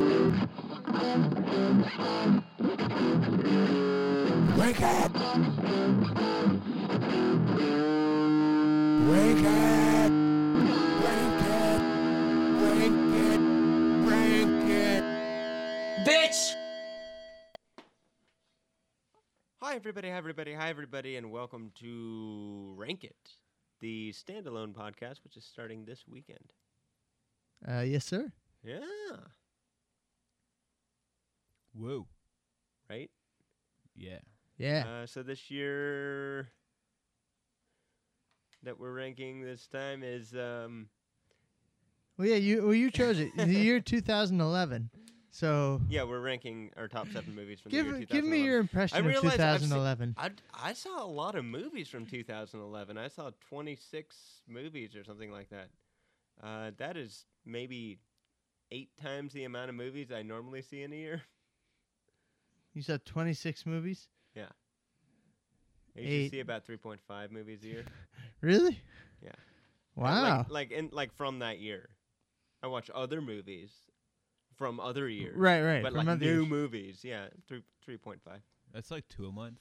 Rank it! Rank it! Rank it! Rank it! Rank it! Bitch! Hi everybody, hi everybody, hi everybody, and welcome to Rank It, the standalone podcast, which is starting this weekend. Uh, yes, sir. Yeah, Whoa. right. Yeah. Yeah. Uh, so this year that we're ranking this time is um well, yeah. You well, you chose it. the year 2011. So yeah, we're ranking our top seven movies from give the year give me your 2011. impression of realize I've seen- 2011. I I saw a lot of movies from 2011. I saw 26 movies or something like that. Uh, that is maybe eight times the amount of movies I normally see in a year. You saw 26 movies. I usually Eight. see about 3.5 movies a year. Really? Yeah. Uh, Wow. Like, like in like from that year. I watch other movies from other years. right, right. But from like other new years. movies, yeah, three three point five. That's like two a month.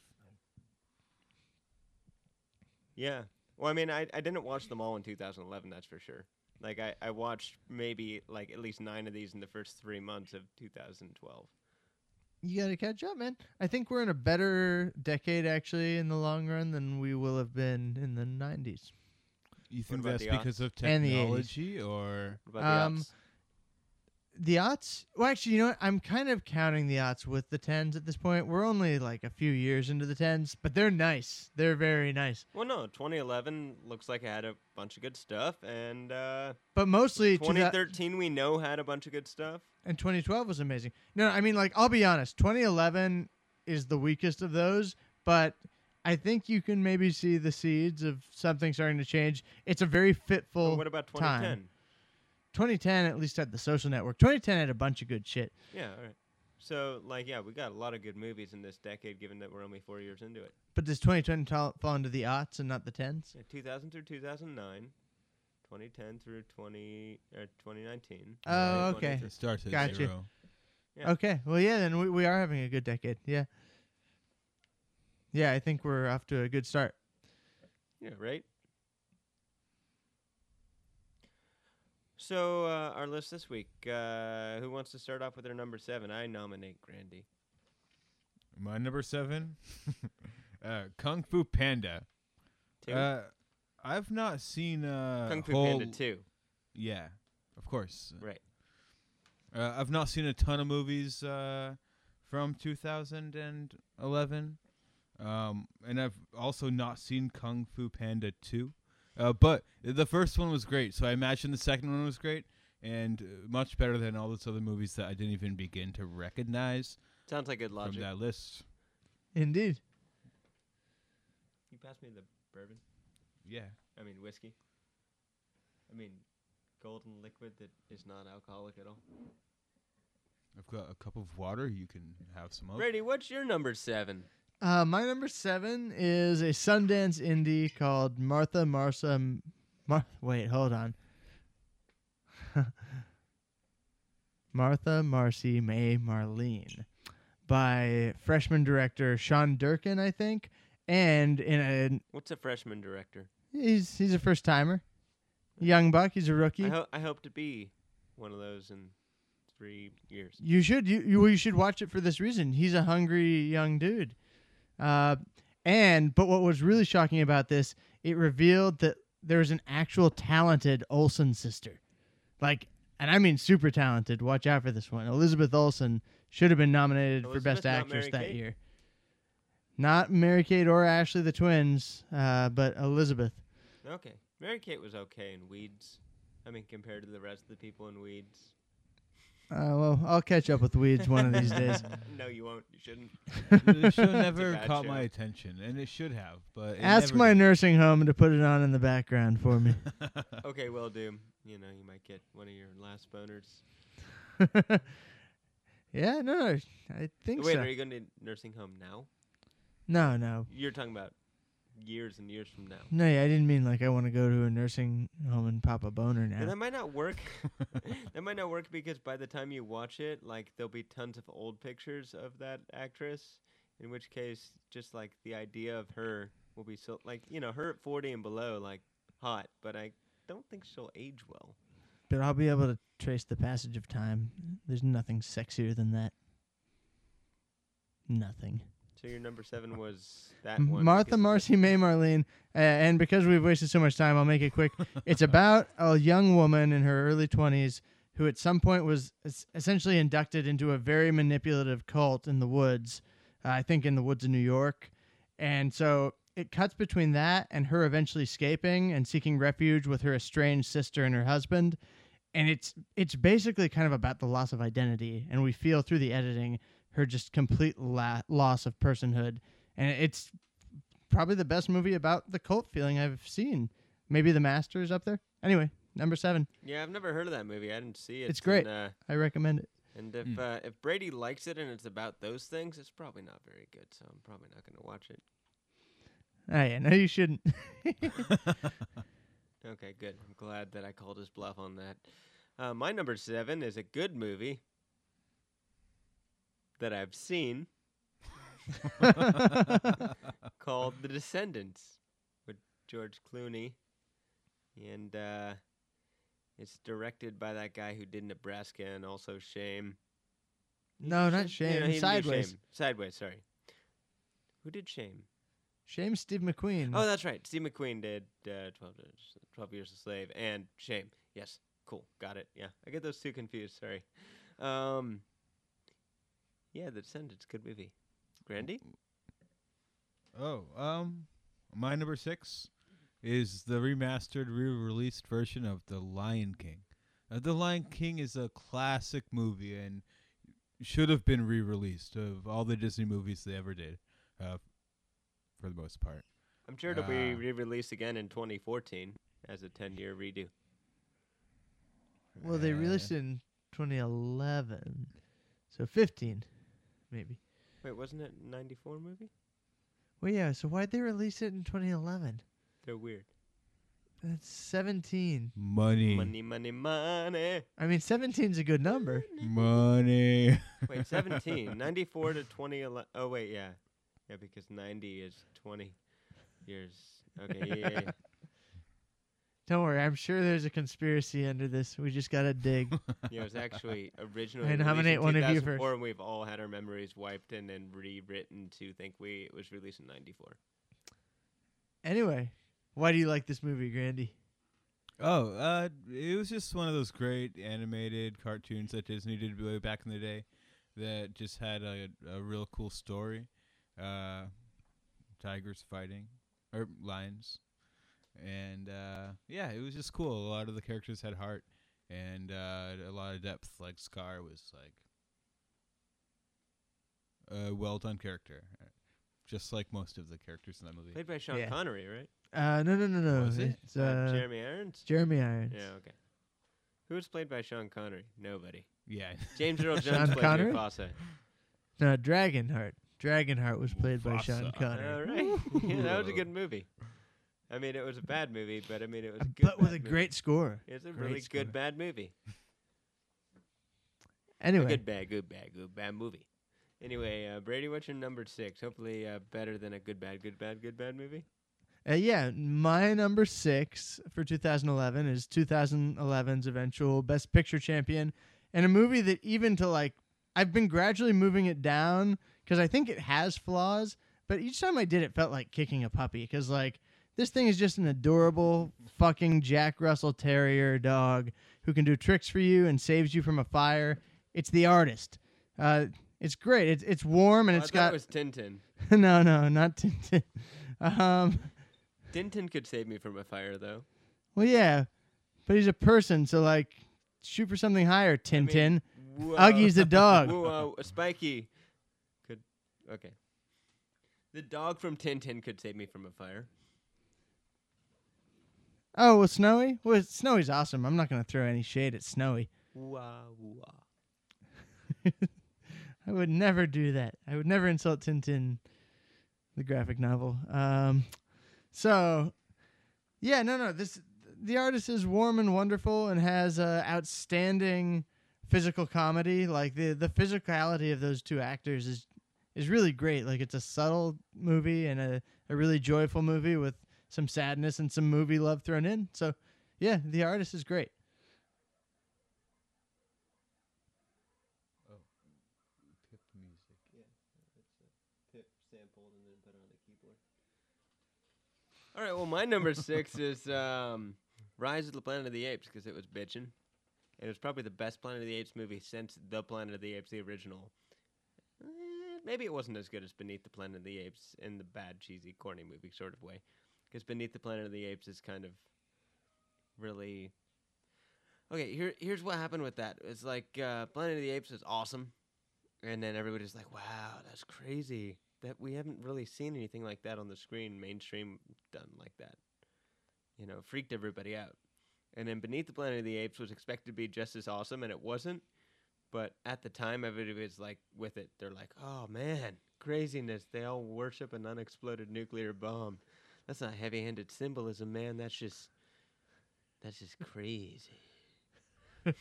Yeah. Well, I mean, I I didn't watch them all in 2011. That's for sure. Like I I watched maybe like at least nine of these in the first three months of 2012. You got to catch up, man. I think we're in a better decade actually in the long run than we will have been in the 90s. You think that's because of And the 80s. technology or What about Um, the aughts? Well, actually, you know what? I'm kind of counting the aughts with the tens at this point. We're only like a few years into the tens, but they're nice. They're very nice. Well, no, 2011 looks like it had a bunch of good stuff, and uh, But mostly, to that- 2013 we know had a bunch of good stuff. and 2012 was amazing. No, I mean, like, I'll be honest. 2011 is the weakest of those, but I think you can maybe see the seeds of something starting to change. It's a very fitful. What about time. 2010? 2010 at least had the social network. 2010 had a bunch of good shit. Yeah, all right. So, like, yeah, we got a lot of good movies in this decade, given that we're only four years into it. But does 2010 tal- fall into the aughts and not the tens? Yeah, 2000 through 2009, 2010 through 20 or 2019. Oh, Right, okay. it starts at Gotcha. zero? Yeah. Okay. Well, yeah, then we, we are having a good decade. Yeah. Yeah, I think we're off to a good start. Yeah, right. So, uh, our list this week. Uh, who wants to start off with their number seven? I nominate Grandy. My number seven, uh, Kung Fu Panda. Two. Uh, I've not seen uh, Kung Fu Panda two. Yeah, of course. Right. Uh, I've not seen a ton of movies uh, from 2011, um, and I've also not seen Kung Fu Panda 2. Uh, but the first one was great, so I imagine the second one was great and uh, much better than all those other movies that I didn't even begin to recognize Sounds like good logic. from that list. Indeed. You pass me the bourbon. Yeah. I mean whiskey. I mean golden liquid that is not alcoholic at all. I've got a cup of water. You can have some of. Brady, what's your number seven? Uh, my number seven is a Sundance indie called Martha Marsa. Mar- Wait, hold on. Martha Marcy May Marlene by freshman director Sean Durkin, I think. And in a What's a freshman director? he's he's a first timer. Young buck, he's a rookie. I, ho- I hope to be one of those in three years. You should you you, well, you should watch it for this reason. He's a hungry young dude. Uh, and but what was really shocking about this, it revealed that there was an actual talented Olsen sister, like, and I mean super talented. Watch out for this one. Elizabeth Olsen should have been nominated for Best Actress that Kate? year. Not Mary Kate or Ashley the twins, uh, but Elizabeth. Okay. Mary Kate was okay in Weeds. I mean, compared to the rest of the people in Weeds. Uh, well, I'll catch up with Weeds one of these days. no, you won't. You shouldn't. the show never bad caught show. my attention, and it should have. But Ask my did. nursing home to put it on in the background for me. Okay, well, do. You know, you might get one of your last boners. yeah, no, no, I think Wait, so. are you going to nursing home now? No, no. You're talking about years and years from now. No, yeah, I didn't mean like I want to go to a nursing home and pop a boner now. And that might not work. that might not work because by the time you watch it, like there'll be tons of old pictures of that actress. In which case, just like the idea of her will be so like you know her at forty and below, like hot, but I don't think she'll age well. But I'll be able to trace the passage of time. There's nothing sexier than that. Nothing. So your number seven was that one. Martha, because it's a- Marcy, May, Marlene, uh, and because we've wasted so much time, I'll make it quick. it's about a young woman in her early 20s who, at some point, was es- essentially inducted into a very manipulative cult in the woods. Uh, I think in the woods of New York, and so it cuts between that and her eventually escaping and seeking refuge with her estranged sister and her husband. And it's it's basically kind of about the loss of identity, and we feel through the editing her just complete la- loss of personhood and it's probably the best movie about the cult feeling I've seen. Maybe The Master's up there. Anyway, number seven. Yeah, I've never heard of that movie. I didn't see it. It's great. And, uh, I recommend it. and if Mm. uh, if Brady likes it and it's about those things, it's probably not very good. So I'm probably not going to watch it. Oh yeah, no, you shouldn't. Okay, good. I'm glad that I called his bluff on that. Uh, my number seven is a good movie that I've seen called The Descendants with George Clooney. And uh, it's directed by that guy who did Nebraska and also Shame. No, not Shame? Shame, No, he didn't do Sideways. Shame. Sideways, sorry. Who did Shame? Shame Steve McQueen. Oh, that's right. Steve McQueen did uh, 12, years- 12 Years a Slave and Shame. Yes. Cool. Got it. Yeah. I get those two confused. Sorry. Um, yeah, The Descendants. Good movie. Grandy? Oh, um, my number six is the remastered, re-released version of The Lion King. Uh, the Lion King is a classic movie and should have been re-released of all the Disney movies they ever did, uh, for the most part. I'm sure it'll be Ah. re released again in 2014 as a 10 year redo. well, they Uh, released it in 2011, so 15, maybe. Wait, wasn't it 94 movie? Well, yeah. So why'd they release it in 2011? They're weird. That's 17. money, Money, money, money. I mean, 17's a good number. money. Wait, 17. 94 to 2011. Oh, wait, yeah. Yeah, because 90 is 20 years. Okay, yeah, yeah, yeah. Don't worry, I'm sure there's a conspiracy under this. We just gotta dig. Yeah, it was actually originally I released nominate one of you 2004, first. and we've all had our memories wiped and then rewritten to think we it was released in '94. anyway, why do you like this movie, Grandy? Oh, uh, it was just one of those great animated cartoons that Disney did way back in the day that just had a, a real cool story. Uh, tigers fighting, or lions. And, uh, yeah, it was just cool. A lot of the characters had heart and uh, a lot of depth. Like Scar was like a well done character, uh, just like most of the characters in that movie. Played by Sean Yeah. Connery, right? Uh, no, no, no, no. Was it? It's uh, Jeremy Irons. Jeremy Irons. Yeah, okay. Who was played by Sean Connery? Nobody. Yeah. James Earl Sean Jones played Connery? Mufasa. No, Dragonheart. Dragonheart was played by Sean Mufasa. Connery. All right. yeah, that was a good movie. I mean, it was a bad movie, but I mean, it was a good. but with a movie. great score. It's a great really score. good bad movie. A Anyway, good bad, good bad, good bad movie. Anyway, uh, Brady, what's your number six? Hopefully, uh, better than a good bad, good bad, good bad movie. uh, yeah, my number six for 2011 is 2011's eventual Best Picture champion, and a movie that even to like, I've been gradually moving it down because I think it has flaws, but each time I did it felt like kicking a puppy because like this thing is just an adorable fucking Jack Russell Terrier dog who can do tricks for you and saves you from a fire. It's the artist. Uh, it's great. It's it's warm and Oh, it's I got it was Tintin. no no not Tintin. Um, Tintin could save me from a fire, though. well yeah, but he's a person, so like shoot for something higher. Tintin. Whoa. Uggie's the dog. Whoa, uh, Spiky could. Okay. The dog from Tintin could save me from a fire. Oh well, Snowy. Well, Snowy's awesome. I'm not gonna throw any shade at Snowy. Wah wah. I would never do that. I would never insult Tintin, the graphic novel. Um, So, yeah, no, no. This the artist is warm and wonderful and has uh, outstanding physical comedy. Like the the physicality of those two actors is is really great. Like it's a subtle movie and a, a really joyful movie with some sadness and some movie love thrown in. So, yeah, the artist is great. Pip music. Pip sampled and then put on the keyboard. All right, well, my number six is um, Rise of the Planet of the Apes because it was bitching. It was probably the best Planet of the Apes movie since The Planet of the Apes, the original. Eh, maybe it wasn't as good as Beneath the Planet of the Apes in the bad, cheesy, corny movie sort of way. Because Beneath the Planet of the Apes is kind of really. Okay, here, here's what happened with that. It's like uh, Planet of the Apes is awesome. And then everybody's like, wow, that's crazy. That we haven't really seen anything like that on the screen, mainstream done like that. You know, freaked everybody out. And then Beneath the Planet of the Apes was expected to be just as awesome, and it wasn't. But at the time, everybody was like with it. They're like, oh man, craziness. They all worship an unexploded nuclear bomb. That's not heavy handed symbolism, man. That's just, that's just crazy.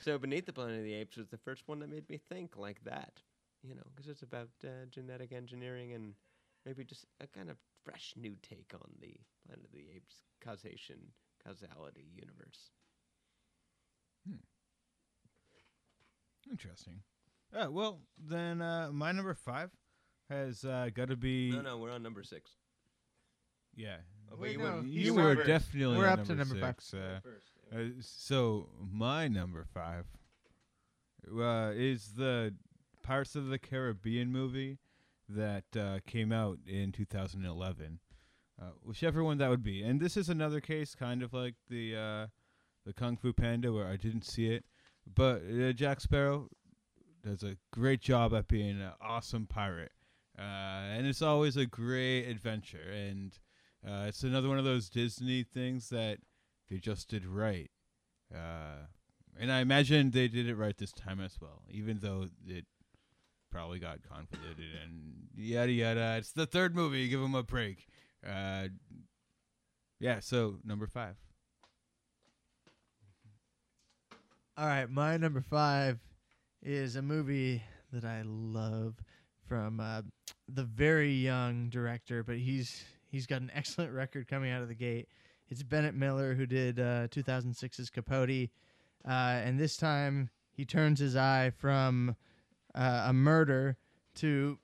So Beneath the Planet of the Apes was the first one that made me think like that, you know, because it's about uh, genetic engineering and maybe just a kind of fresh new take on the Planet of the Apes causation causality universe. Interesting. Uh, well, then uh, my number five has uh, got to be. No, no, we're on number six. Yeah. Oh, Wait, you no, went- you were first. definitely We're on up to number five. six, Uh, First. Uh, so my number five uh, is the Pirates of the Caribbean movie that uh, came out in 2011, uh, whichever one that would be. And this is another case, kind of like the uh, the Kung Fu Panda, where I didn't see it, but uh, Jack Sparrow does a great job at being an awesome pirate, uh, and it's always a great adventure. And uh, it's another one of those Disney things that they just did right. Uh, and I imagine they did it right this time as well, even though it probably got convoluted and yada yada. It's the third movie, give them a break. Uh, yeah, so number five. All right, my number five is a movie that I love from uh, the very young director, but he's he's got an excellent record coming out of the gate. It's Bennett Miller who did uh, 2006's Capote, uh, and this time he turns his eye from uh, a murder to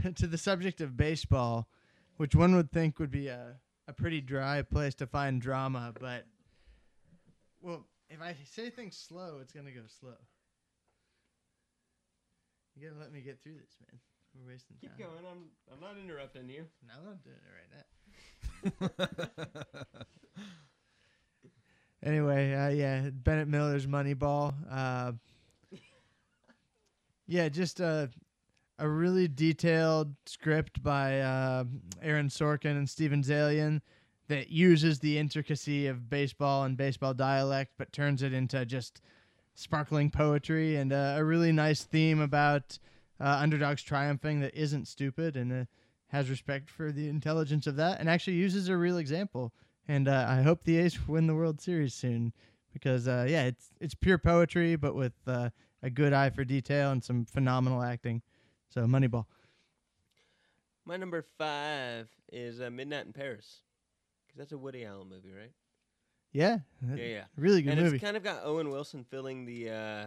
to the subject of baseball, which one would think would be a a pretty dry place to find drama, but well, if I say things slow, it's gonna go slow. You gotta let me get through this, man. We're wasting Keep time. going. I'm I'm not interrupting you. No, I'm doing it right now. Anyway, uh, yeah, Bennett Miller's Moneyball. Uh, yeah, just a a really detailed script by uh, Aaron Sorkin and Steven Zaillian that uses the intricacy of baseball and baseball dialect, but turns it into just sparkling poetry and uh, a really nice theme about uh, underdogs triumphing that isn't stupid and uh, has respect for the intelligence of that, and actually uses a real example. And uh, I hope the A's win the World Series soon because uh, yeah, it's it's pure poetry, but with uh, a good eye for detail and some phenomenal acting. So Moneyball. My number five is uh, Midnight in Paris, because that's a Woody Allen movie, right? Yeah, Yeah, yeah. really good and movie. it's kind of got Owen Wilson filling the uh,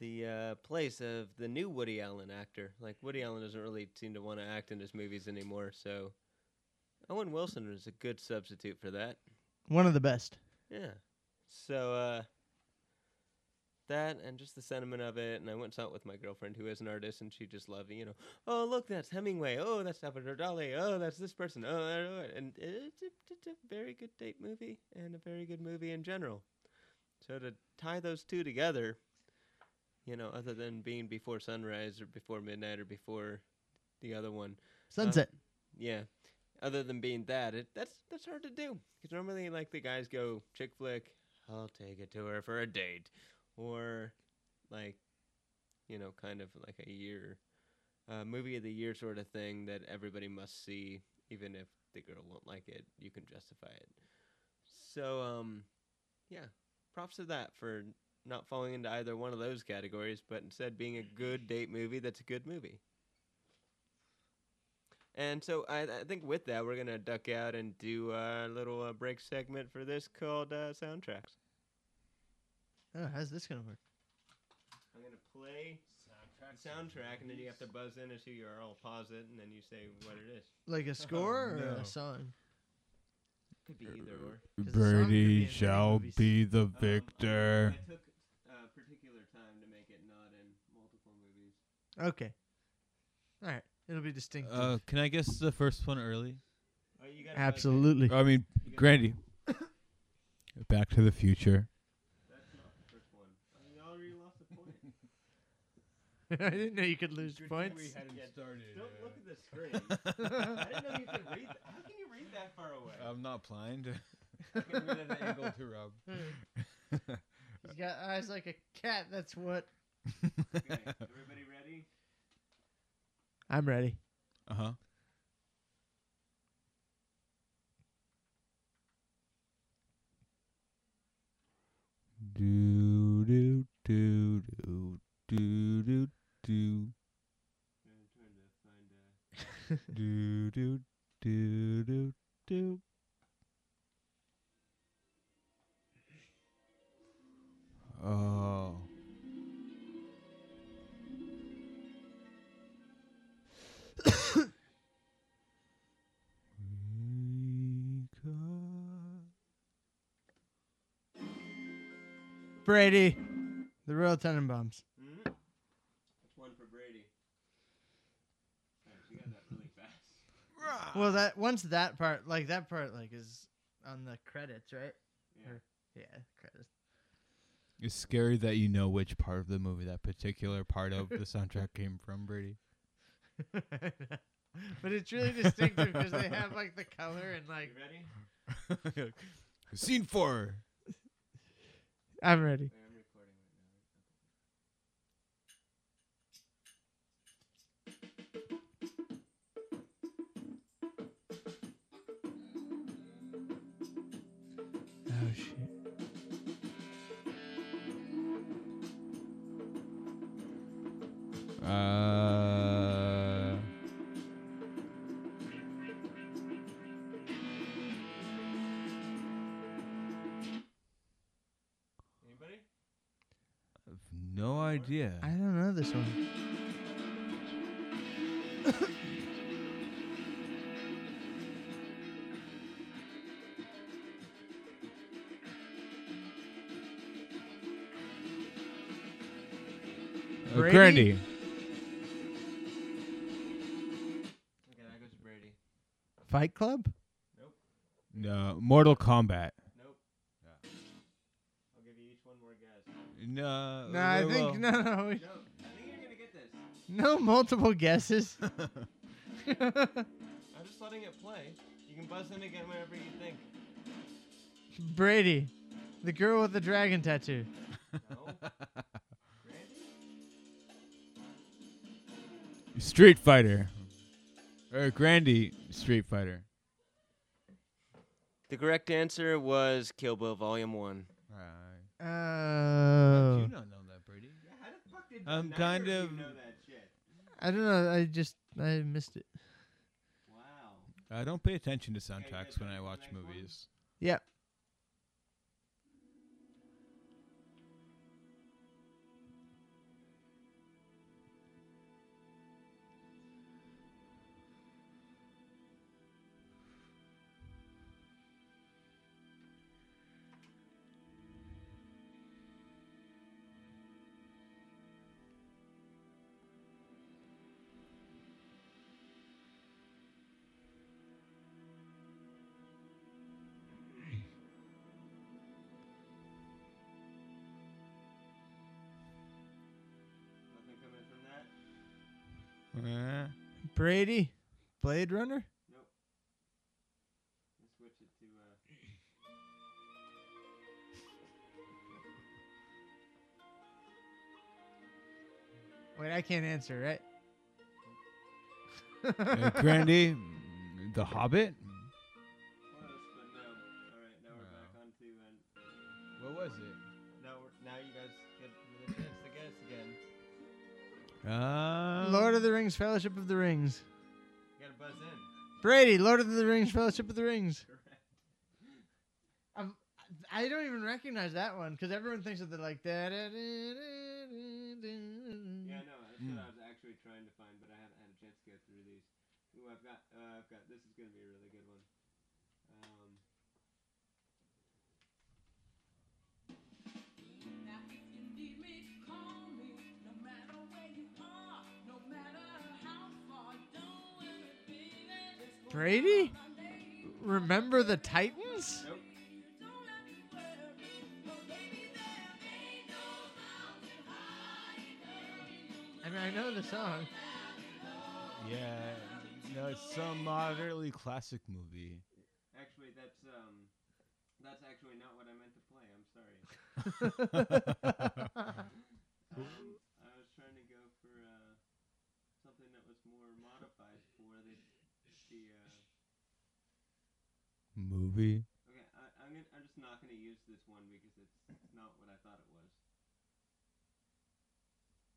the uh, place of the new Woody Allen actor. Like Woody Allen doesn't really seem to want to act in his movies anymore, so Owen Wilson is a good substitute for that. One of the best. Yeah. So uh, that and just the sentiment of it, and I went out with my girlfriend who is an artist, and she just loved it. You know, oh look, that's Hemingway. Oh, that's Salvador Dali. Oh, that's this person. Oh, I don't know it." and it's a, it's a very good date movie and a very good movie in general. So to tie those two together, you know, other than being before sunrise or before midnight or before the other one, Sunset. yeah. Other than being that, it that's that's hard to do because normally like the guys go chick flick. I'll take it to her for a date, or like, you know, kind of like a year uh, movie of the year sort of thing that everybody must see, even if the girl won't like it. You can justify it. So, um, yeah, props to that for not falling into either one of those categories, but instead being a good date movie that's a good movie. And so I, I think with that, we're gonna duck out and do a little uh, break segment for this called uh, soundtracks. Oh, how's this gonna work? I'm gonna play the soundtrack, and then you have to buzz in as who you are. I'll pause it, and then you say what it is. Like a score or no. a song? Could be either or. 'Cause the be Birdie shall be the Um, victor. I took a particular time to make it not in multiple movies. Okay. All right. It'll be distinctive. Uh, can I guess the first one early? Oh, you gotta. Absolutely. I mean, You Grandy. Back to the Future. That's not the first one. You already lost a point. I didn't know you could lose points. Yeah, Don't look at the screen. I didn't know you could read. That. How can you read that far away? I'm not blind. I can read at an angle to Rob. He's got eyes like a cat. That's what. okay, everybody ready? I'm ready. Uh huh. Do do do do do do do I'm trying to find. Uh, do do do do do. Oh. Brady. The Royal Tenenbaums. That's one for Brady. Alright, that really. Well, that once that part, like that part, like is on the credits, right? Yeah. Or- Yeah, credits. It's scary that you know which part of the movie that particular part of the soundtrack came from, Brady. but it's really distinctive because they have like the color and like. You ready? Scene four. I'm ready. Oh shit. Idea. I don't know this one. Uh, Brady? Grandy. Okay, that goes to Brady. Fight Club? Nope. No, Mortal Kombat. Multiple guesses. I'm just letting it play. You can buzz in again whenever you think. Brady, the girl with the dragon tattoo. No. Street Fighter. Or Grandy Street Fighter. The correct answer was Kill Bill Volume One. Right. Oh, you don't know that, Brady. Yeah, how the fuck did I'm neither kind you of- know that shit? I don't know. I just I missed it. Wow. I don't pay attention to guys soundtracks when I watch next one? movies. Yeah. Uh, Brady, Blade Runner. Nope. Switch it to. Uh, Wait, I can't answer, right? Uh, Grandy, The Hobbit. Again. Uh, Lord of the Rings, Fellowship of the Rings. You gotta buzz in. Brady, Lord of the Rings, Fellowship of the Rings. Correct. I'm, I don't even recognize that one because everyone thinks of the like da da da da da. Yeah, no, that's Mm. what I was actually trying to find, but I haven't had a chance to go through these. Ooh, I've got, uh, I've got. This is gonna be a really good one. Brady, on my name. remember the Titans? nope. Don't have to worry. No, baby, there ain't no mountain high enough. I mean, I know the song. Yeah, no, it's some moderately classic movie. Actually, that's um, that's actually not what I meant to play. I'm sorry. Um, I was trying to go for uh, something that was more modified for the the. Uh, movie. okay, I, I'm gonna, I'm just not gonna use this one because it's not what I thought it was.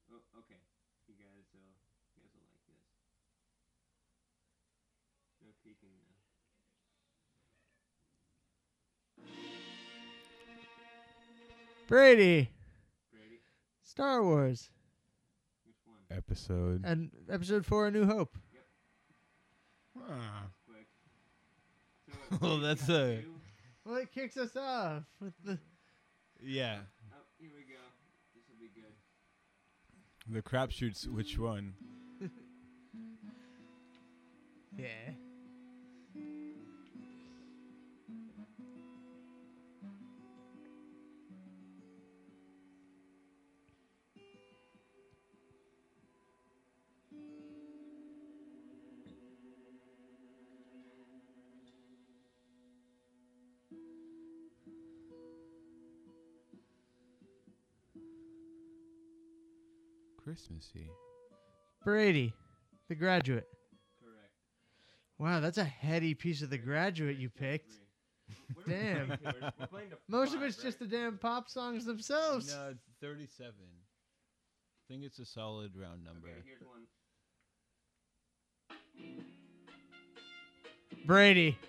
Oh, okay. You guys will, you guys will like this. No peeking now. Brady, Brady, Star Wars. Episode. and Episode Four: A New Hope. Ah. Quick. So, Well, that's that's a- Well, it kicks us off with the. Yeah, Oh, here we go. This will be good. the crapshoots. Which one? Yeah. Christmassy. Brady, The Graduate. Correct. Wow, that's a heady piece of The Graduate you picked. Three. What are we Damn. We're- we're Most of five, it's just the damn pop songs themselves. No, it's thirty-seven. I think it's a solid round number. Okay, here's one. Brady.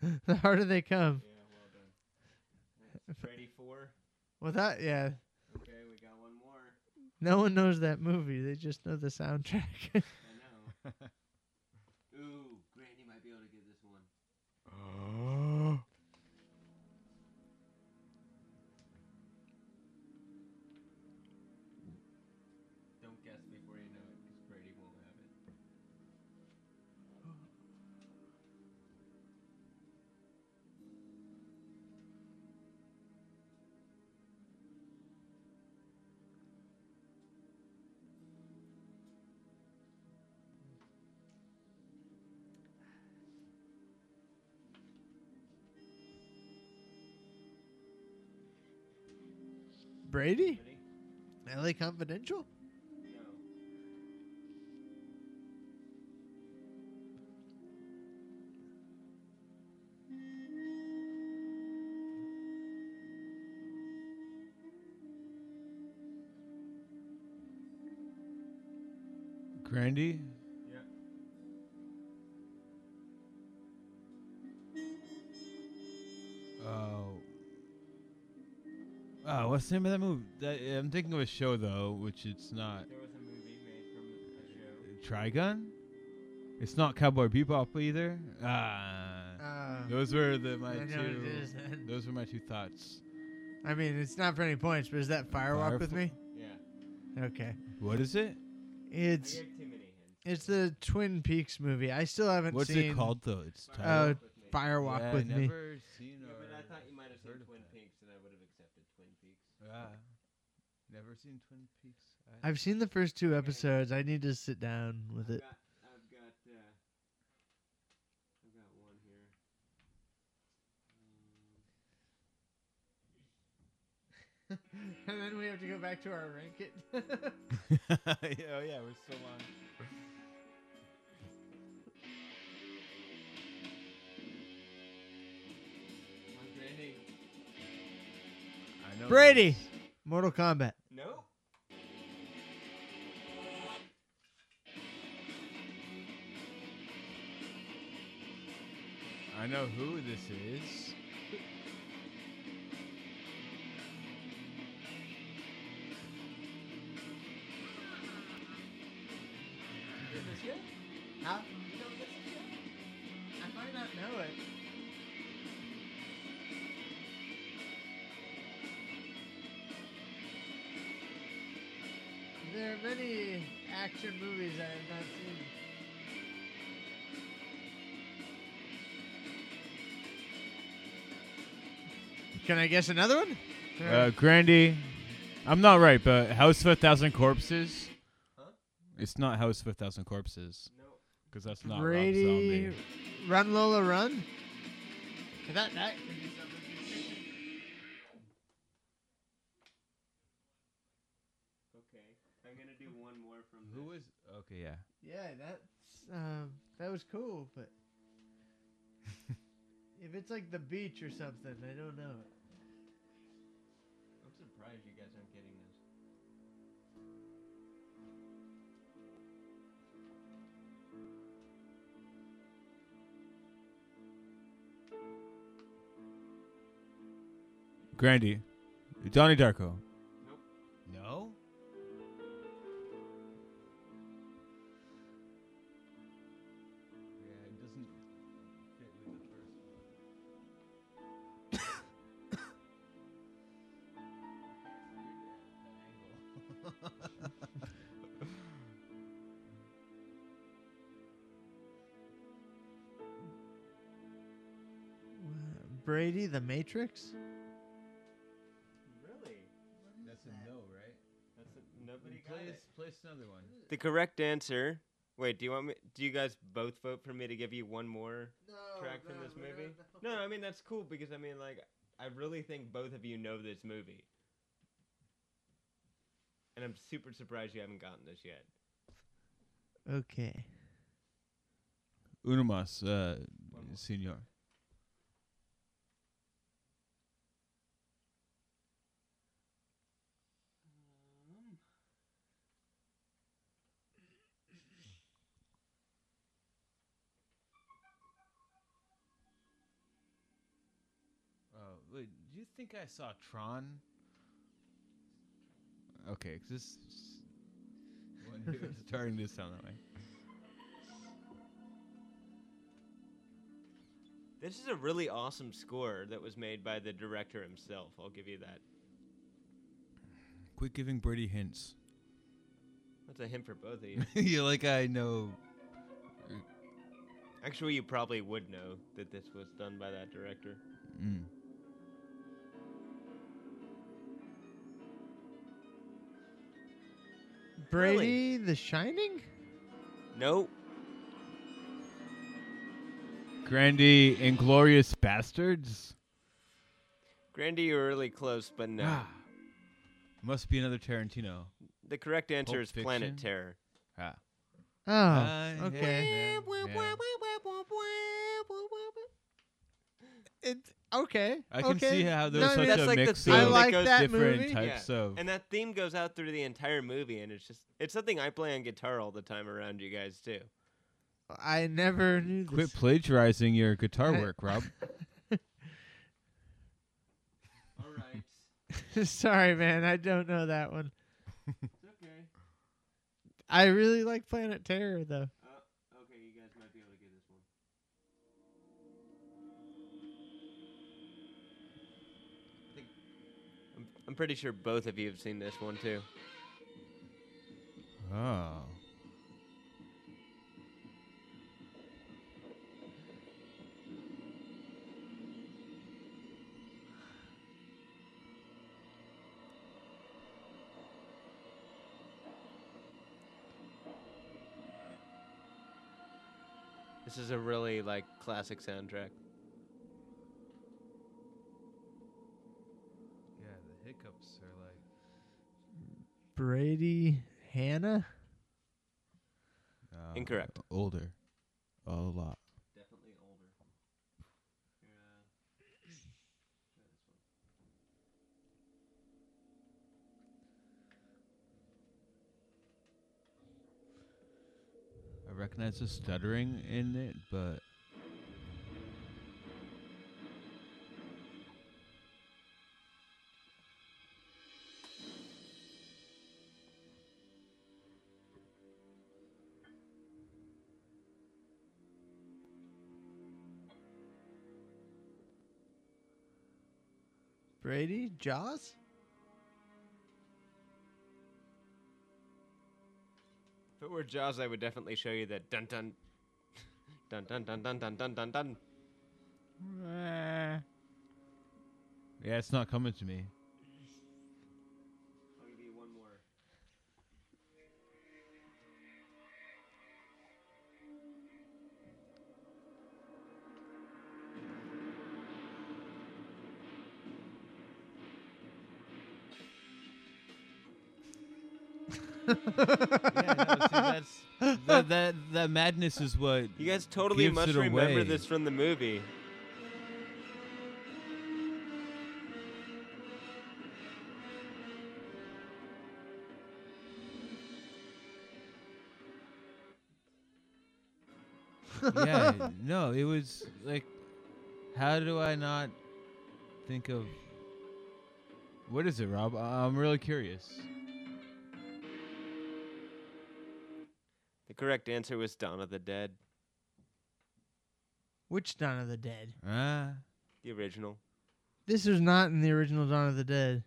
the harder they come. Yeah, well done. Brady four. Well, that yeah. Okay, we got one more. No one knows that movie. They just know the soundtrack. I know. Brady? LA Confidential? No. Grandy. What's the name of that movie? That, I'm thinking of a show though, which it's not. There was a movie made from a show. Trigun. It's not Cowboy Bebop either. Ah. Uh, Those were the my I know what two. it is then. Those were my two thoughts. I mean, it's not for any points, but is that Firewalk with Firefl- me? Yeah. Okay. What is it? It's gave too many hints. it's the Twin Peaks movie. I still haven't seen What's seen it called though? It's Fire titled. Uh, with Me. Firewalk yeah, with me. never seen Yeah, but I thought you might have seen heard Twin. Peaks, and I would have accepted Twin Peaks. Ah, never seen Twin Peaks. I- I've seen the first two episodes. I need to sit down with I've it. got, I've got, uh, I've got one here. Um, and then we have to go back to our rank it. oh yeah, we're still on. Know Brady, this. Mortal Kombat. Nope. I know who this is. Action movies I have not seen. Can I guess another one? Uh, Grandy, I'm not right, but House of a Thousand Corpses. Huh? It's not House of a Thousand Corpses No. because that's not Rob Brady, Zombie. Run Lola Run. That that Okay, yeah. Yeah, that's um, that was cool, but if it's like the beach or something, I don't know. I'm surprised you guys aren't getting this. Grandy, Donnie Darko. The Matrix. Really? That's a no, right? That's a, nobody got Play it. us, play another one. The correct answer. Wait, do you want me? Do you guys both vote for me to give you one more No, track from this movie? No, I mean that's cool because I mean like I really think both of you know this movie, and I'm super surprised you haven't gotten this yet. Okay. Uno más, uh, senor. Wait, do you think I saw Tron? Okay, 'cause this one is starting to sound that way. This is a really awesome score that was made by the director himself. I'll give you that. Quit giving Brady hints. That's a hint for both of you. you like I know. Actually, you probably would know that this was done by that director. Mm. Brady, The Shining. Nope. Grandy Inglourious Basterds. Grandy, you're really close, but no. Ah. Must be another Tarantino. the correct answer Pulp is Planet Terror. Ah. Oh, Uh, yeah, okay. yeah, yeah. It's okay. I can okay. see how No, there's I such mean, That's a like the mix theme I of that like goes that different movie. types Yeah. of. And that theme goes out through the entire movie, and it's just it's something I play on guitar all the time around you guys too. I never knew Quit this. plagiarizing your guitar I- work, Rob. All right, Sorry, man. I don't know that one. it's okay. I really like Planet Terror, though. Pretty sure both of you have seen this one too. Oh. This is a really like classic soundtrack. Brady Hannah. Uh, Incorrect. Older. A lot. Definitely older. Yeah. I recognize the stuttering in it, but Brady Jaws. If it were Jaws, I would definitely show you that dun dun dun dun dun dun dun dun dun dun. Yeah, it's not coming to me. Yeah, no, see, that's that, that that madness is what You guys totally gives must it remember away. this from the movie. yeah, no, it was like, how do I not think of what is it, Rob? I- I'm really curious. The correct answer was Dawn of the Dead, Which Dawn of the Dead? Ah, the original. This was not in the original Dawn of the Dead.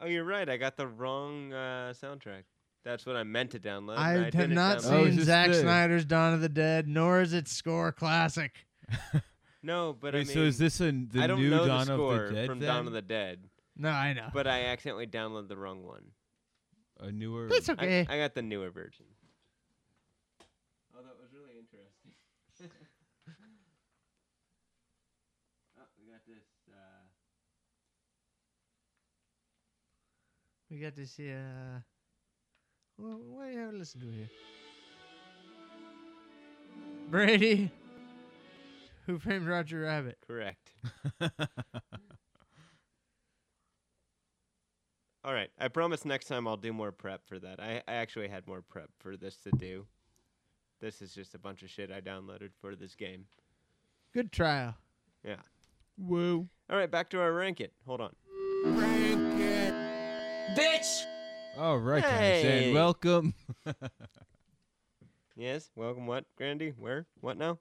Oh, you're right. I got the wrong uh, soundtrack. That's what I meant to download. and I have didn't not download Oh, seen this Zack the- Snyder's Dawn of the Dead, nor is its score classic. No, but wait, I mean, so is this a, the I don't new know Dawn the score of the Dead? from then? Dawn of the Dead, No, I know. but I accidentally downloaded the wrong one. A newer. That's I- okay. I, got the newer version. Oh, that was really interesting. oh, we got this. Uh, we got to see. Uh, well, what do you have to listen to here? Brady. Who framed Roger Rabbit? correct. All right. I promise next time I'll do more prep for that. I, I actually had more prep for this to do. This is just a bunch of shit I downloaded for this game. Good trial. Yeah. Woo. All right, back to our rank it. Hold on. Rank it. Bitch! All right, guys, Hey. and welcome. Yes. Welcome. What, Grandy? Where? What now?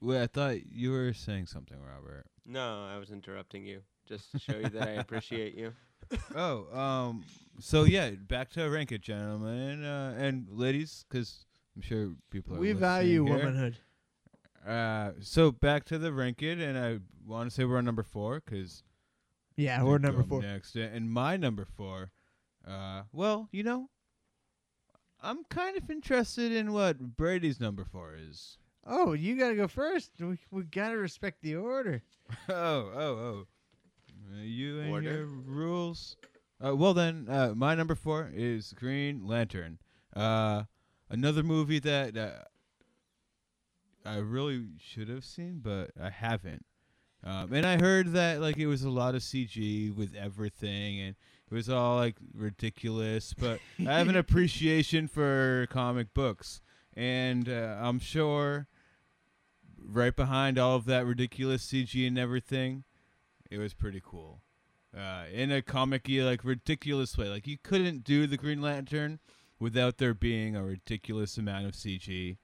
Wait, I thought you were saying something, Robert. No, I was interrupting you just to show you that I appreciate you. Oh, um, so yeah, back to rank it, gentlemen uh, and ladies, because I'm sure people are. We value here. womanhood. Uh, so back to the rank it, and I want to say we're on number four because Yeah, we're number four. next, and my number four. Uh, well, you know, I'm kind of interested in what Brady's number four is. Oh, you got to go first. We we got to respect the order. oh, oh, oh. Uh, you and Order. your rules. Uh, well, then, uh, my number four is Green Lantern. Uh, another movie that uh, I really should have seen, but I haven't. Um, and I heard that like it was a lot of CG with everything, and it was all like ridiculous. But I have an appreciation for comic books, and uh, I'm sure right behind all of that ridiculous CG and everything, it was pretty cool. Uh, in a comic-y, like ridiculous way. Like you couldn't do the Green Lantern without there being a ridiculous amount of CG.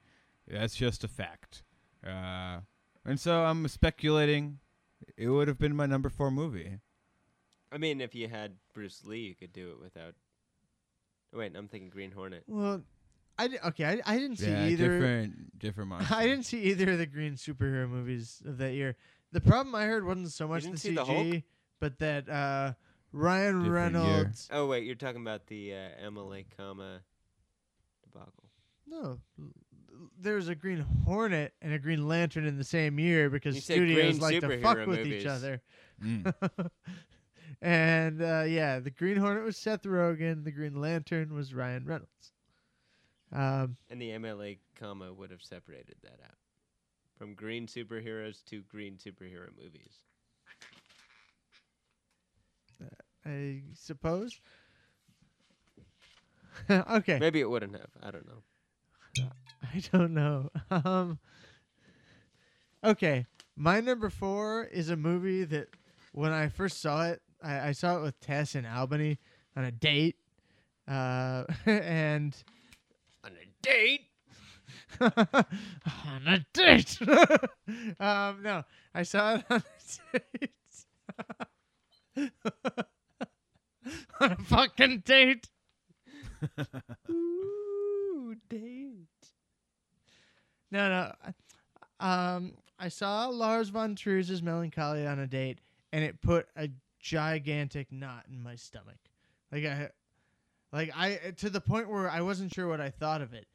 That's just a fact. Uh, and so I'm speculating it would have been my number four movie. I mean, if you had Bruce Lee, you could do it without. oh, Wait, I'm thinking Green Hornet. Well, I di- okay. I, I didn't see yeah, either. different, different monster. I didn't see either of the green superhero movies of that year. The problem I heard wasn't so much the didn't see CG, the Hulk? but that uh, Ryan Different year. Reynolds. Oh wait, you're talking about the uh, Emily, comma debacle. No, there was a Green Hornet and a Green Lantern in the same year because You said studios green like to fuck superhero with each movies. other. Mm. and uh, yeah, the Green Hornet was Seth Rogen. The Green Lantern was Ryan Reynolds. Um, And the MLA, comma would have separated that out from green superheroes to green superhero movies. I suppose. okay. Maybe it wouldn't have. I don't know. I don't know. Um, okay, my number four is a movie that when I first saw it, I, I saw it with Tess in Albany on a date, uh, and On a date. on a date. um, no, I saw it on a date. on a fucking date. Ooh, date. No, no. I- Um, I saw Lars von Trier's Melancholia on a date, and it put a gigantic knot in my stomach. Like I, like I, to the point where I wasn't sure what I thought of it.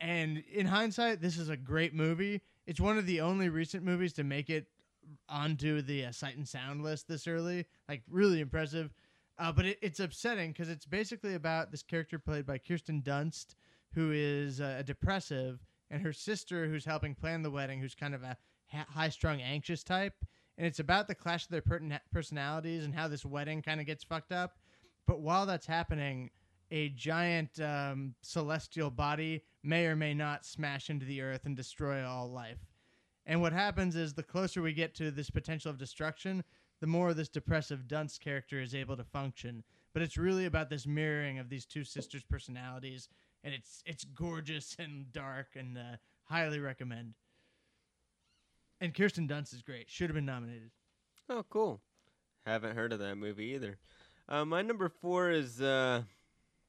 And in hindsight, this is a great movie. It's one of the only recent movies to make it onto the uh, Sight and Sound list this early. Like really impressive. Uh, but it, it's upsetting because it's basically about this character played by Kirsten Dunst, who is uh, a depressive, and her sister, who's helping plan the wedding, who's kind of a ha- high-strung, anxious type. And it's about the clash of their pertin- personalities and how this wedding kind of gets fucked up. But while that's happening, a giant um, celestial body may or may not smash into the earth and destroy all life. And what happens is the closer we get to this potential of destruction, the more this depressive Dunst character is able to function. But it's really about this mirroring of these two sisters' personalities, and it's it's gorgeous and dark, and uh, highly recommend. And Kirsten Dunst is great. Should have been nominated. Oh, cool. Haven't heard of that movie either. Uh, my number four is uh,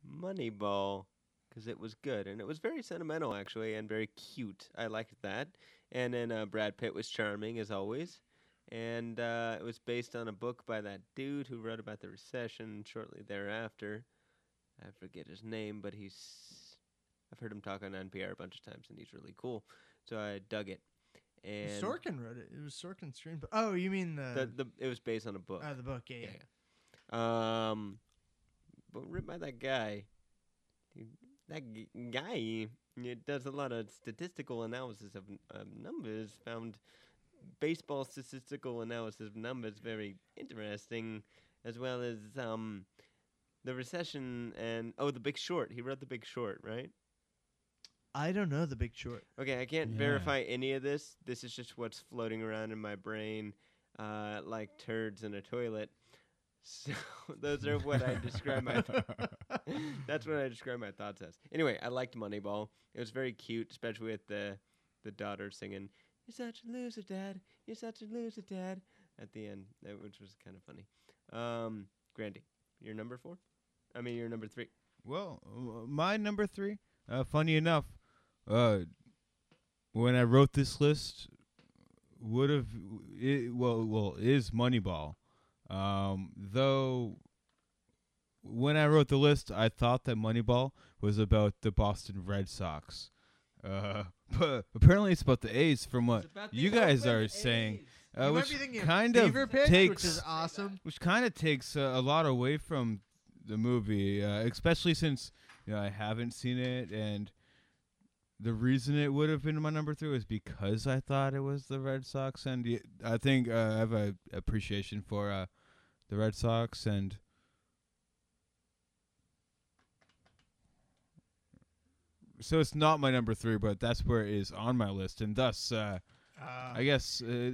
Moneyball because it was good and it was very sentimental actually and very cute. I liked that. And then uh, Brad Pitt was charming as always. And uh, it was based on a book by that dude who wrote about the recession shortly thereafter. I forget his name, but he's. I've heard him talk on NPR a bunch of times and he's really cool. So I dug it. And Sorkin wrote it. It was Sorkin's screenplay. Oh, you mean the the, the, it was based on a book. uh, the book? Yeah, yeah. Yeah, Um, but written by that guy. That g- guy it does a lot of statistical analysis of, of numbers. Found baseball statistical analysis of numbers very interesting, as well as um, the recession and oh, the Big Short. He wrote the Big Short, right? I don't know the Big Short. Okay, I can't Yeah. verify any of this. This is just what's floating around in my brain, uh, like turds in a toilet. So those are what I describe my. that's what I describe my thoughts as. Anyway, I liked Moneyball. It was very cute, especially with the the daughter singing "You're such a loser, Dad. You're such a loser, Dad." At the end, which was kind of funny. Um, Grandy, you're number four. I mean, you're number three. Well, uh, my number three. Uh, funny enough, uh, when I wrote this list, would have well, well, is Moneyball. Um, though, when I wrote the list, I thought that Moneyball was about the Boston Red Sox. Uh, but apparently, it's about the A's. From what you guys are saying, uh, you which kind of Pitch, takes which is awesome. which kind of takes uh, a lot away from the movie, uh, especially since you know I haven't seen it, and the reason it would have been my number three was because I thought it was the Red Sox, and I think uh, I have a appreciation for uh, the Red Sox, and so it's not my number three, but that's where it is on my list, and thus uh, Uh, I guess uh,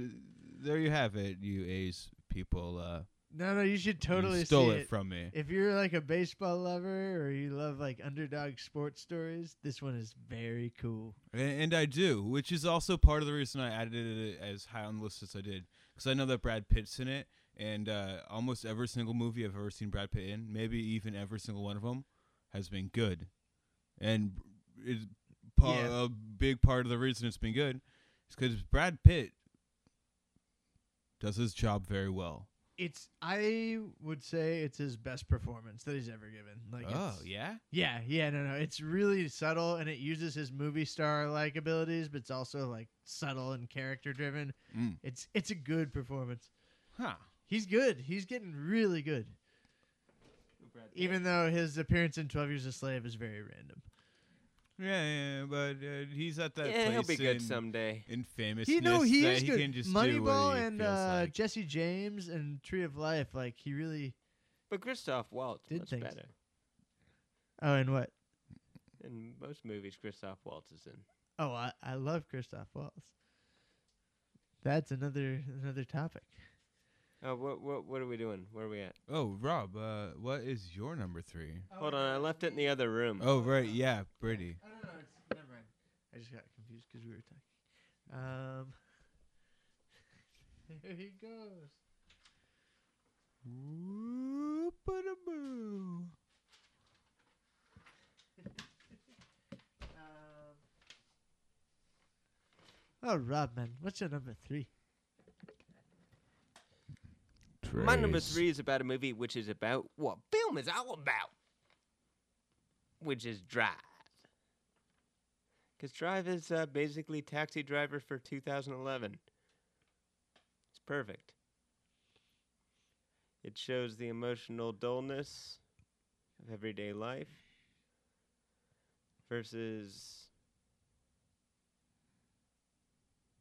there you have it, you A's people. Uh, no, no, you should totally you stole see it, from me. If you're like a baseball lover or you love like underdog sports stories, this one is very cool. A- And I do, which is also part of the reason I added it as high on the list as I did, because I know that Brad Pitt's in it, and uh, almost every single movie I've ever seen Brad Pitt in, maybe even every single one of them, has been good, and is pa- Yeah. a big part of the reason it's been good is because Brad Pitt does his job very well. It's I would say it's his best performance that he's ever given. Like oh it's- yeah, Yeah, yeah, no, no. It's really subtle and it uses his movie star like abilities, but it's also like subtle and character driven. mm. It's it's a good performance. huh? He's good. He's getting really good. Even though his appearance in Twelve Years a Slave is very random. Yeah, yeah, but uh, he's at that yeah, place he'll be good in, someday. in famous. He no, he is he good. Can just Moneyball and uh, like. Jesse James and Tree of Life, like he really. But Christoph Waltz Did much things. better. Oh, and what? In most movies, Christoph Waltz is in. Oh, I, I love Christoph Waltz. That's another another topic. Oh, what what what are we doing? Where are we at? Oh, Rob, uh, what is your number three? Hold on, I left it in the other room. Oh, right, yeah, Brady. I don't know. It's, never mind. I just got confused because we were talking. Um, there he goes. Whoop-a-da-boo. Um, oh, Rob, man, what's your number three? My number three is about a movie which is about what film is all about, which is Drive. Because Drive is uh, basically Taxi Driver for 2011. It's perfect. It shows the emotional dullness of everyday life versus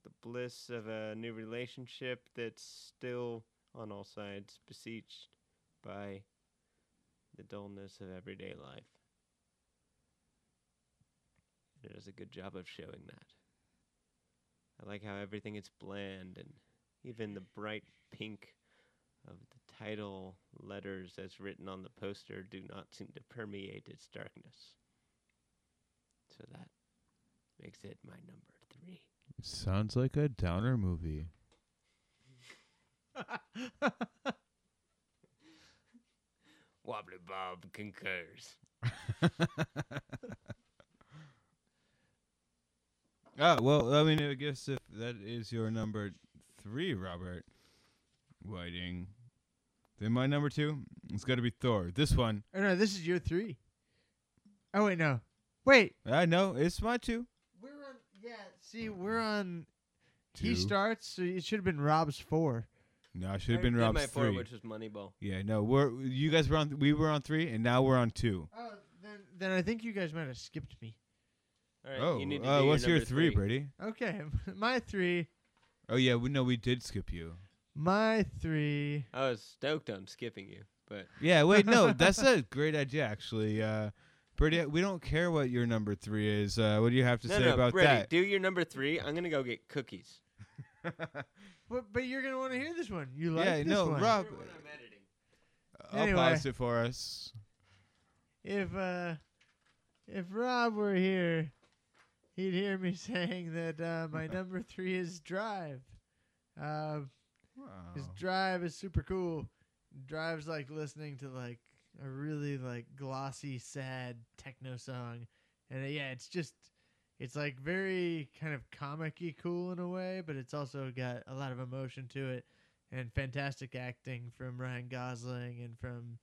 the bliss of a new relationship that's still on all sides besieged by the dullness of everyday life. It does a good job of showing that. I like how everything is bland and even the bright pink of the title letters as written on the poster do not seem to permeate its darkness. So that makes it my number three. Sounds like a downer movie. Wobbly Bob concurs. Ah, well, I mean, I guess if that is your number three, Robert Whiting, then my number two, it's got to be Thor. This one, Oh no, this is your three. Oh wait, no, wait. I know it's my two. We're on. Yeah, see, we're on. Two. He starts, so it should have been Rob's four. No, I should have been did Rob's my four, three. which was Moneyball. Yeah, no, we're you guys were on. We were on three, and now we're on two. Oh, then then I think you guys might have skipped me. All right, oh, you need to uh, do what's your number three, Brady? Okay, my three, Oh yeah, we know we did skip you. my three. I was stoked on skipping you, but Yeah, wait, no, that's a great idea actually. Uh, Brady, we don't care what your number three is. Uh, what do you have to no, say no, about Brady, that? do your number three. I'm gonna go get cookies. But but you're gonna want to hear this one. You like yeah, this no, one? Rob, When I'm editing. I'll Anyway. pause it for us. If uh, if Rob were here, he'd hear me saying that uh, my number three is Drive. Uh, His Wow. drive is super cool. Drive's like listening to like a really like glossy, sad techno song, and uh, yeah, it's just it's like very kind of comic-y cool in a way, but it's also got a lot of emotion to it, and fantastic acting from Ryan Gosling and from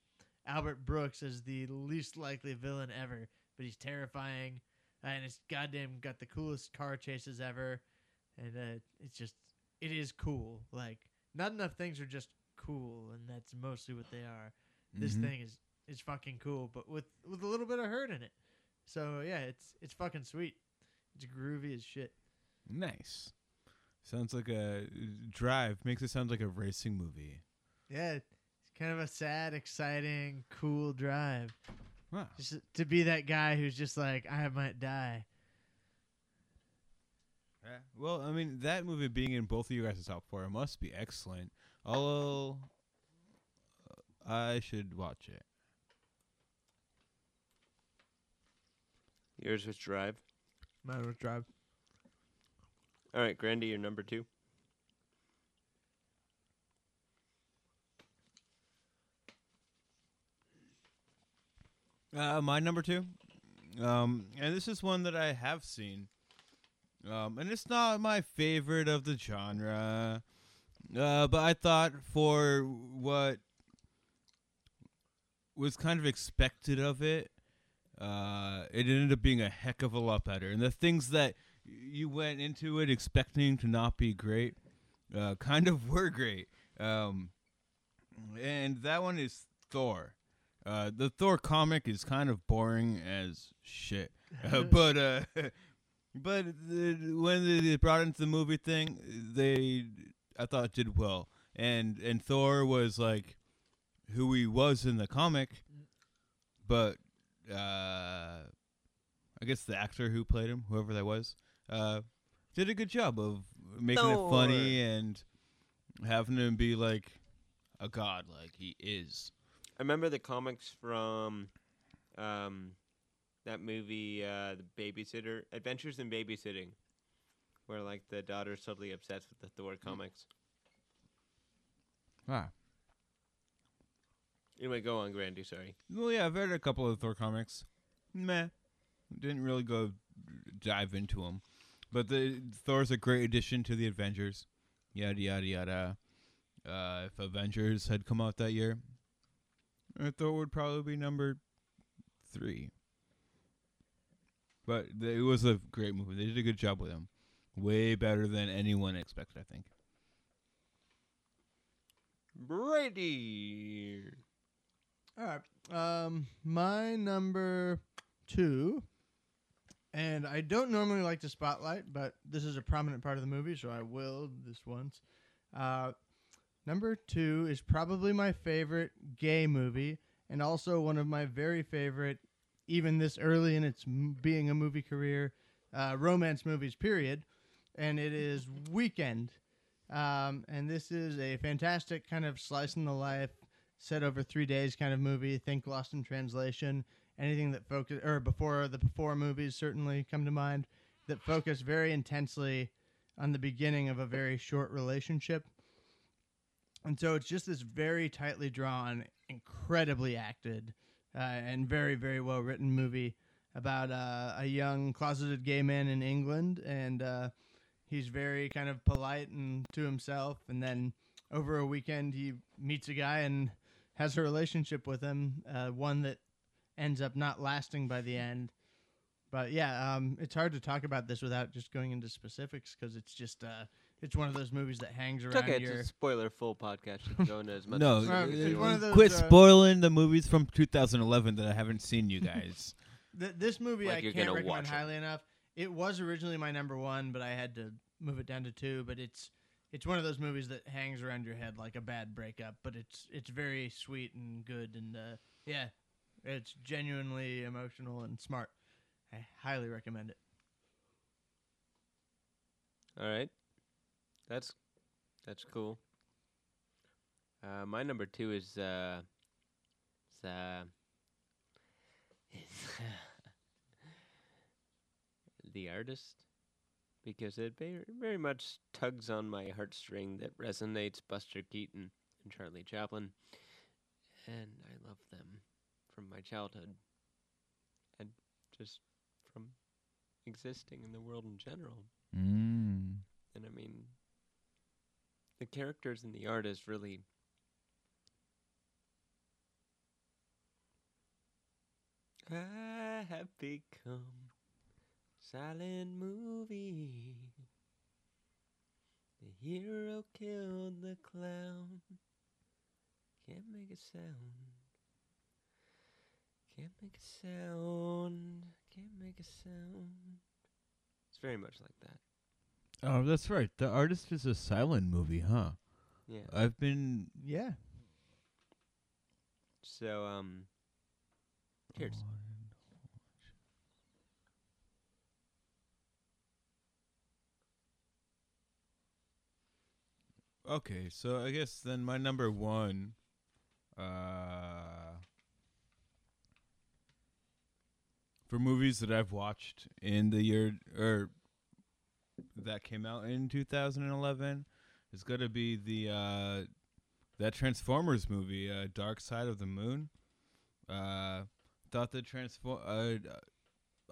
Albert Brooks as the least likely villain ever, but he's terrifying, and it's goddamn got the coolest car chases ever, and uh, it's just it is cool. Like not enough things are just cool, and that's mostly what they are. This Mhm. thing is is fucking cool, but with with a little bit of hurt in it. So yeah, it's it's fucking sweet. It's groovy as shit. Nice. Sounds like a drive. Makes it sound like a racing movie. Yeah, it's kind of a sad, exciting, cool drive. Wow. Just to be that guy who's just like I might die. Yeah. Well, I mean, that movie being in both of you guys' top four must be excellent. Although, uh, I should watch it. Yours was Drive. Mine was drive. All right, Grandy, your number two. Uh, my number two, um, and this is one that I have seen, um, and it's not my favorite of the genre, uh, but I thought for what was kind of expected of it, uh, it ended up being a heck of a lot better. And the things that you went into it expecting to not be great, uh, kind of were great. Um, and that one is Thor. Uh, the Thor comic is kind of boring as shit, uh, but uh, but the, when they brought it into the movie thing, they I thought did well, and and Thor was like who he was in the comic, but uh, I guess the actor who played him, whoever that was, uh, did a good job of making it funny and having him be like a god, like he is. I remember the comics from um, that movie, uh, The Babysitter, Adventures in Babysitting, where like the daughter's totally obsessed with the Thor comics. Ah. Anyway, go on, Grandy. Sorry. Well, yeah, I've read a couple of Thor comics. Meh. Didn't really go dive into them. But the Thor's a great addition to the Avengers. Yada yada yada. Uh, if Avengers had come out that year, uh, Thor would probably be number three. But th- it was a great movie. They did a good job with him. Way better than anyone expected, I think. Brady. All right. Um, my number two, and I don't normally like to spotlight, but this is a prominent part of the movie, so I will this once. Uh, number two is probably my favorite gay movie, and also one of my very favorite, even this early in its m- being a movie career, uh, romance movies. Period. And it is Weekend. Um, and this is a fantastic kind of slice in the life set over three days kind of movie. Think Lost in Translation. Anything that focus or before the before movies certainly come to mind that focus very intensely on the beginning of a very short relationship. And so it's just this very tightly drawn, incredibly acted, uh, and very very well written movie about uh, a young closeted gay man in England, and uh, he's very kind of polite and to himself, and then over a weekend he meets a guy and has a relationship with him, uh, one that ends up not lasting by the end. But yeah, um, it's hard to talk about this without just going into specifics because it's just uh, it's one of those movies that hangs It's around okay. your. It's a spoiler full podcast. You go into as much. No, as Well, it's you one want. of those, Quit uh, spoiling the movies from 2011 that I haven't seen, you guys. Th- this movie Like I can't gonna recommend watch it. highly enough. It was originally my number one, but I had to move it down to two. But it's it's one of those movies that hangs around your head like a bad breakup. But it's it's very sweet and good, and uh, yeah, it's genuinely emotional and smart. I highly recommend it. All right. That's that's cool. Uh, my number two is uh, is, uh, is the artist because it very, very much tugs on my heartstring that resonates Buster Keaton and Charlie Chaplin, and I love them from my childhood and just from existing in the world in general. Mm. And I mean, the characters and the art is really. I have become silent movie. The hero killed the clown. Can't make a sound. Can't make a sound. Can't make a sound. It's very much like that. Oh, that's right. The artist is a silent movie, huh? Yeah. I've been. Yeah. So um cheers. Okay, so I guess then my number one, uh, for movies that I've watched in the year or that came out in 2011 is to be the uh, that Transformers movie, uh, Dark Side of the Moon. Uh, thought the transform. Uh,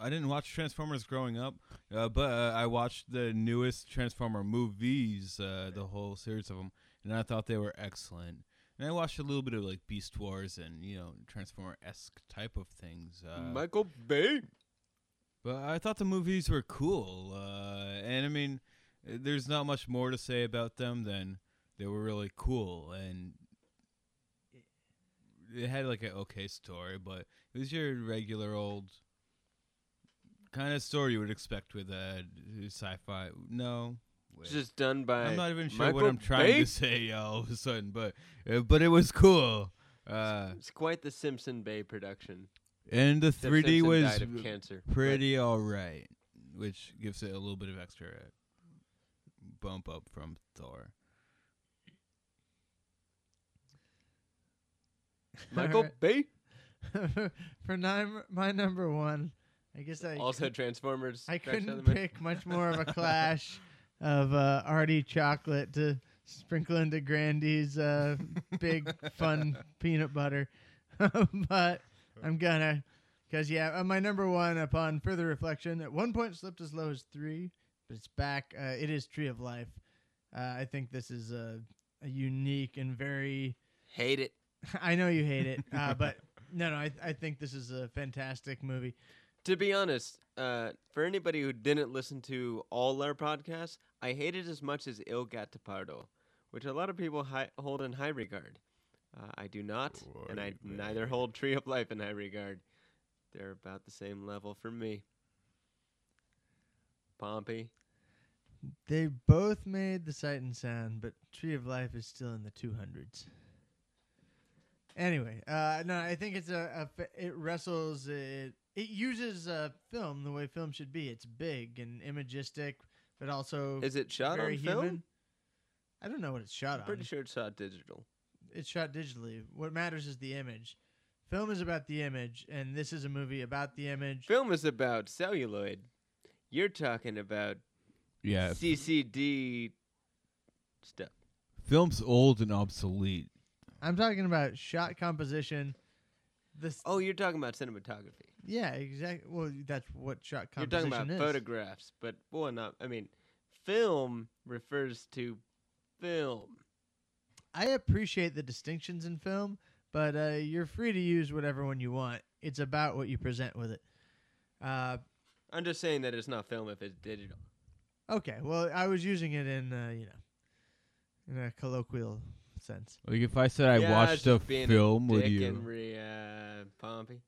I didn't watch Transformers growing up, uh, but uh, I watched the newest Transformer movies, uh, the whole series of them, and I thought they were excellent. And I watched a little bit of like Beast Wars and you know Transformer esque type of things. Uh, Michael Bay. but I thought the movies were cool, uh, and I mean, there's not much more to say about them than they were really cool, and it had like an okay story, but it was your regular old kind of story you would expect with a sci-fi. No, wait. It's just done by I'm not even sure Michael what I'm trying Bay? to say all of a sudden, but uh, but it was cool. Uh, It's quite the Simpson Bay production. And the Jeff 3D Simpson was died of cancer. pretty all right, which gives it a little bit of extra bump up from Thor. Michael. Bay. For nine, my number one, I guess I Also Transformers. I Crash couldn't Element. pick much more of a clash of uh, arty chocolate to sprinkle into Grandy's uh, big fun peanut butter, but I'm gonna, cause yeah, uh, my number one upon further reflection at one point slipped as low as three, but it's back. Uh, it is Tree of Life. Uh, I think this is a, a unique and very. Hate it. I know you hate it, uh, but no, no, I, I think this is a fantastic movie. To be honest, uh, for anybody who didn't listen to all our podcasts, I hate it as much as Il Gattopardo, which a lot of people hi- hold in high regard. Uh, I do not, and I neither hold Tree of Life in high regard. They're about the same level for me. Pompey. They both made the sight and sound, but Tree of Life is still in the 200s. Anyway, uh, no, I think it's a, a fa- it wrestles it it uses uh, film the way film should be. It's big and imagistic, but also Is it shot very on film? I don't know what it's shot I'm on. pretty sure it's shot digital. It's shot digitally. What matters is the image. Film is about the image, and this is a movie about the image. Film is about celluloid. You're talking about Yeah, CCD stuff. film's old and obsolete. I'm talking about shot composition. This, Oh, you're talking about cinematography. Yeah, exactly. Well, that's what shot You're composition talking about is. photographs, but well, not. I mean, film refers to film. I appreciate the distinctions in film, but uh, you're free to use whatever one you want. It's about what you present with it. Uh, I'm just saying that it's not film if it's digital. okay, well, I was using it in uh, you know, in a colloquial sense. Like if I said I Yeah, watched a just being film, would Dick you? and Re- uh, Pompey.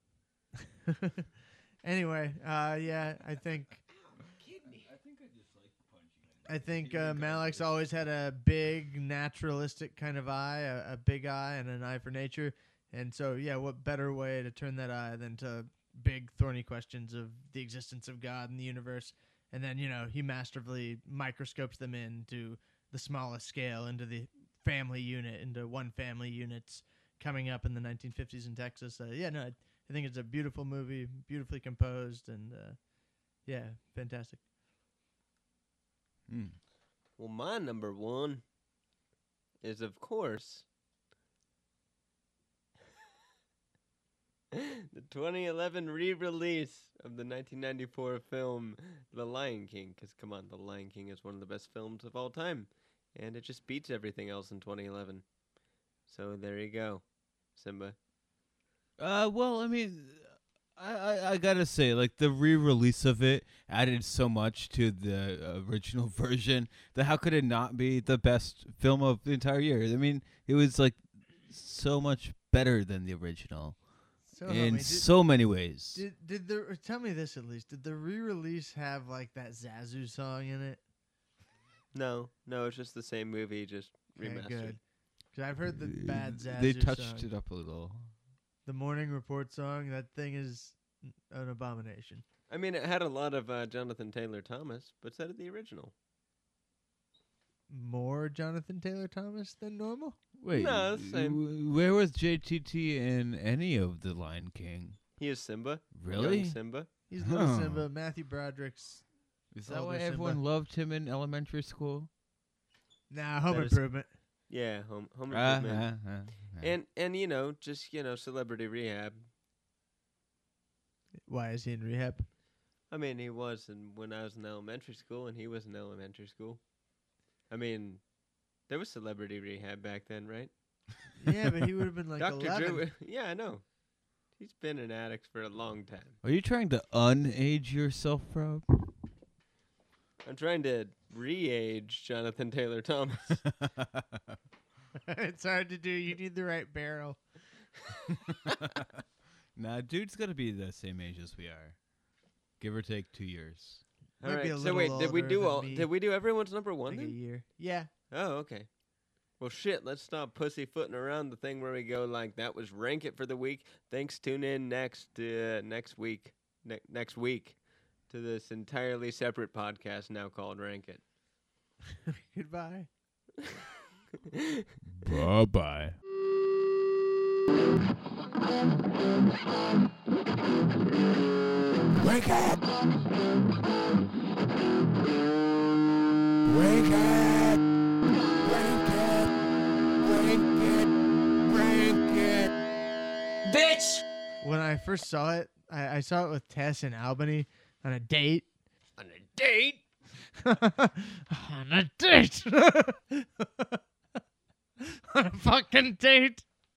anyway, uh, yeah, I think. I think uh, Malick's always had a big naturalistic kind of eye, a, a big eye, and an eye for nature. And so, yeah, what better way to turn that eye than to big thorny questions of the existence of God and the universe? And then, you know, he masterfully microscopes them into the smallest scale, into the family unit, into one family units coming up in the 1950s in Texas. Uh, yeah, no, I, I think it's a beautiful movie, beautifully composed, and uh, yeah, fantastic. Hmm. Well, my number one is, of course, the 2011 re-release of the 1994 film The Lion King. Because come on, The Lion King is one of the best films of all time, and it just beats everything else in 2011. So there you go, Simba. Uh, well, I mean, I, I I gotta say, like the re-release of it added so much to the original version that how could it not be the best film of the entire year? I mean, it was like so much better than the original So, in me, did, so many ways. did did the tell me this at least? Did the re-release have like that Zazu song in it? No, no, it's just the same movie, just remastered. Okay, good. Because I've heard the bad Zazu they touched song. it up a little. The Morning Report song. That thing is an abomination. I mean, it had a lot of uh, Jonathan Taylor Thomas, but so did the original. More Jonathan Taylor Thomas than normal. Wait, No, it's the same. w- where was JTT in any of the Lion King? He is Simba. Really? Young Simba. He's little Huh. Simba. Matthew Broderick's. Is that why Simba. everyone loved him in elementary school? Nah, Home That is- Improvement. Yeah, home home Ah, improvement. ah, ah, ah. And and you know, just you know, celebrity rehab. Why is he in rehab? I mean, he was in, when I was in elementary school, and he was in elementary school. I mean, there was celebrity rehab back then, right? yeah, but he would have been like Dr. 11. Drew. Yeah, I know. He's been an addict for a long time. Are you trying to unage yourself, Rob? I'm trying to re-age Jonathan Taylor Thomas. it's hard to do. You need the right barrel. nah, dude's got to be the same age as we are, give or take two years. All Might right. So wait, did we do all? me. Did we do everyone's number one? Like a year. Yeah. Oh, okay. Well, shit, let's stop pussyfooting around the thing where we go like that was rank it for the week. Thanks. Tune in next uh, next week ne- next week to this entirely separate podcast now called Rank It. Goodbye. Bye bye. Wake it! Wake it! Wake it! Wake it! Rank it! Bitch! When I first saw it, I, I saw it with Tess in Albany on a date. On a date. on a date. on a fucking date.